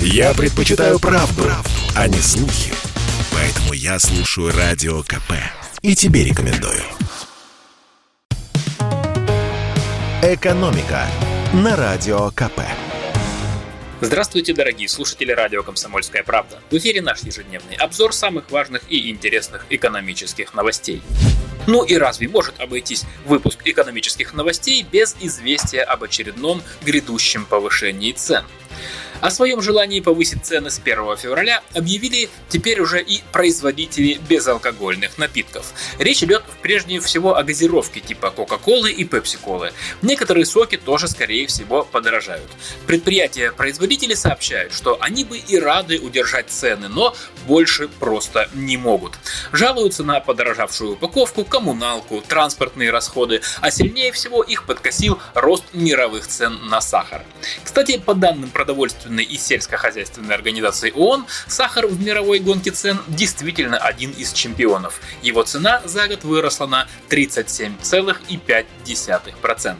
Я предпочитаю правду, правду, а не слухи. Поэтому я слушаю Радио КП. И тебе рекомендую. «Экономика» на Радио КП. Здравствуйте, дорогие слушатели радио «Комсомольская правда». В эфире наш ежедневный обзор самых важных и интересных экономических новостей. Ну и разве может обойтись выпуск экономических новостей без известия об очередном грядущем повышении цен? О своем желании повысить цены с 1 февраля объявили теперь уже и производители безалкогольных напитков. Речь идет прежде всего о газировке типа Кока-Колы и Пепси-Колы. Некоторые соки тоже, скорее всего, подорожают. Предприятия-производители сообщают, что они бы и рады удержать цены, но больше просто не могут. Жалуются на подорожавшую упаковку, коммуналку, транспортные расходы, а сильнее всего их подкосил рост мировых цен на сахар. Кстати, по данным продовольственных продовольственной и сельскохозяйственной организации ООН, сахар в мировой гонке цен действительно один из чемпионов. Его цена за год выросла на 37,5%.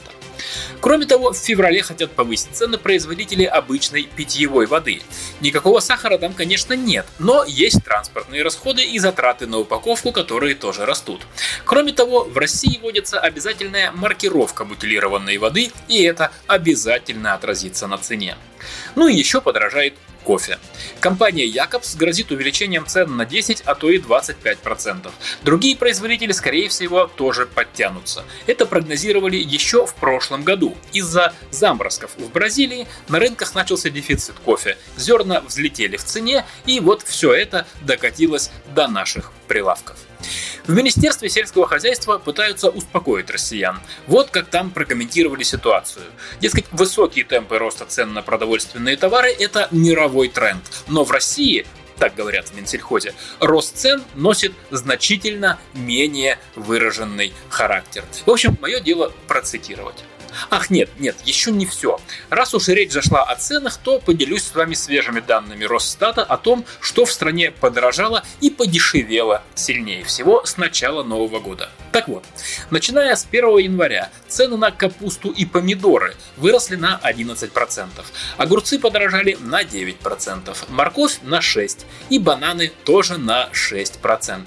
Кроме того, в феврале хотят повысить цены производители обычной питьевой воды. Никакого сахара там, конечно, нет, но есть транспортные расходы и затраты на упаковку, которые тоже растут. Кроме того, в России вводится обязательная маркировка бутилированной воды, и это обязательно отразится на цене. Ну и еще подорожает кофе. Компания Якобс грозит увеличением цен на 10, а то и 25%. Другие производители, скорее всего, тоже подтянутся. Это прогнозировали еще в прошлом году. Из-за заморозков в Бразилии на рынках начался дефицит кофе. Зерна взлетели в цене, и вот все это докатилось до наших прилавков. В Министерстве сельского хозяйства пытаются успокоить россиян. Вот как там прокомментировали ситуацию. Дескать, высокие темпы роста цен на продовольственные товары – это мировой тренд. Но в России так говорят в Минсельхозе, рост цен носит значительно менее выраженный характер. В общем, мое дело процитировать. Ах, нет, нет, еще не все. Раз уж речь зашла о ценах, то поделюсь с вами свежими данными Росстата о том, что в стране подорожало и подешевело сильнее всего с начала Нового года. Так вот, начиная с 1 января цены на капусту и помидоры выросли на 11%, огурцы подорожали на 9%, морковь на 6% и бананы тоже на 6%.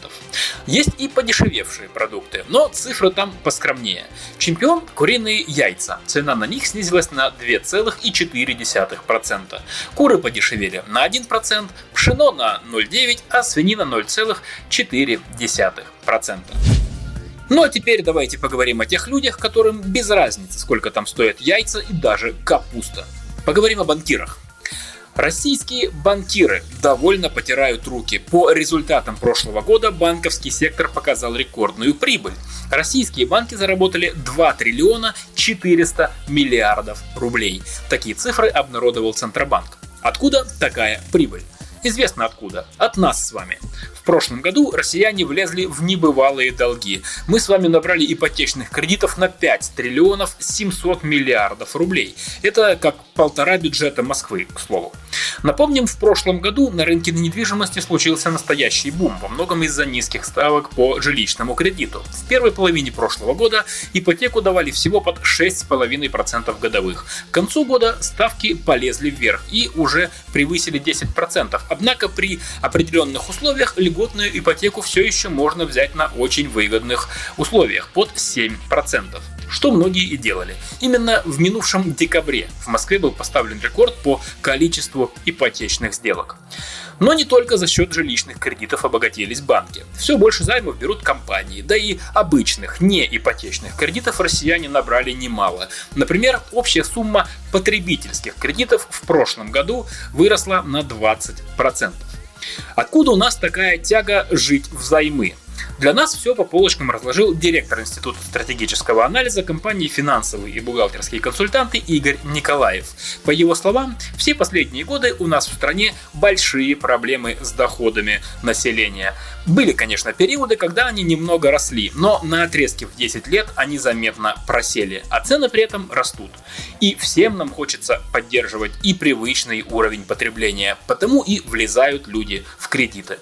Есть и подешевевшие продукты, но цифры там поскромнее. Чемпион – куриные яйца. Цена на них снизилась на 2,4%. Куры подешевели на 1%, пшено на 0,9%, а свинина 0,4%. Ну а теперь давайте поговорим о тех людях, которым без разницы, сколько там стоят яйца и даже капуста. Поговорим о банкирах. Российские банкиры довольно потирают руки. По результатам прошлого года банковский сектор показал рекордную прибыль. Российские банки заработали 2 триллиона 400 миллиардов рублей. Такие цифры обнародовал Центробанк. Откуда такая прибыль? Известно откуда. От нас с вами. В прошлом году россияне влезли в небывалые долги. Мы с вами набрали ипотечных кредитов на 5 триллионов 700 миллиардов рублей. Это как полтора бюджета Москвы, к слову. Напомним, в прошлом году на рынке недвижимости случился настоящий бум, во многом из-за низких ставок по жилищному кредиту. В первой половине прошлого года ипотеку давали всего под 6,5% годовых. К концу года ставки полезли вверх и уже превысили 10%. Однако при определенных условиях льготную ипотеку все еще можно взять на очень выгодных условиях под 7% что многие и делали. Именно в минувшем декабре в Москве был поставлен рекорд по количеству ипотечных сделок. Но не только за счет жилищных кредитов обогатились банки. Все больше займов берут компании, да и обычных, не ипотечных кредитов россияне набрали немало. Например, общая сумма потребительских кредитов в прошлом году выросла на 20%. Откуда у нас такая тяга жить взаймы? Для нас все по полочкам разложил директор Института стратегического анализа компании «Финансовые и бухгалтерские консультанты» Игорь Николаев. По его словам, все последние годы у нас в стране большие проблемы с доходами населения. Были, конечно, периоды, когда они немного росли, но на отрезке в 10 лет они заметно просели, а цены при этом растут. И всем нам хочется поддерживать и привычный уровень потребления, потому и влезают люди в кредиты.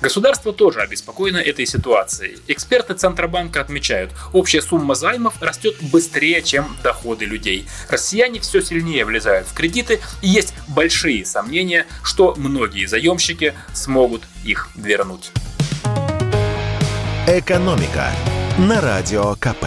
Государство тоже обеспокоено этой ситуацией ситуацией. Эксперты Центробанка отмечают, общая сумма займов растет быстрее, чем доходы людей. Россияне все сильнее влезают в кредиты и есть большие сомнения, что многие заемщики смогут их вернуть. «Экономика» на Радио КП.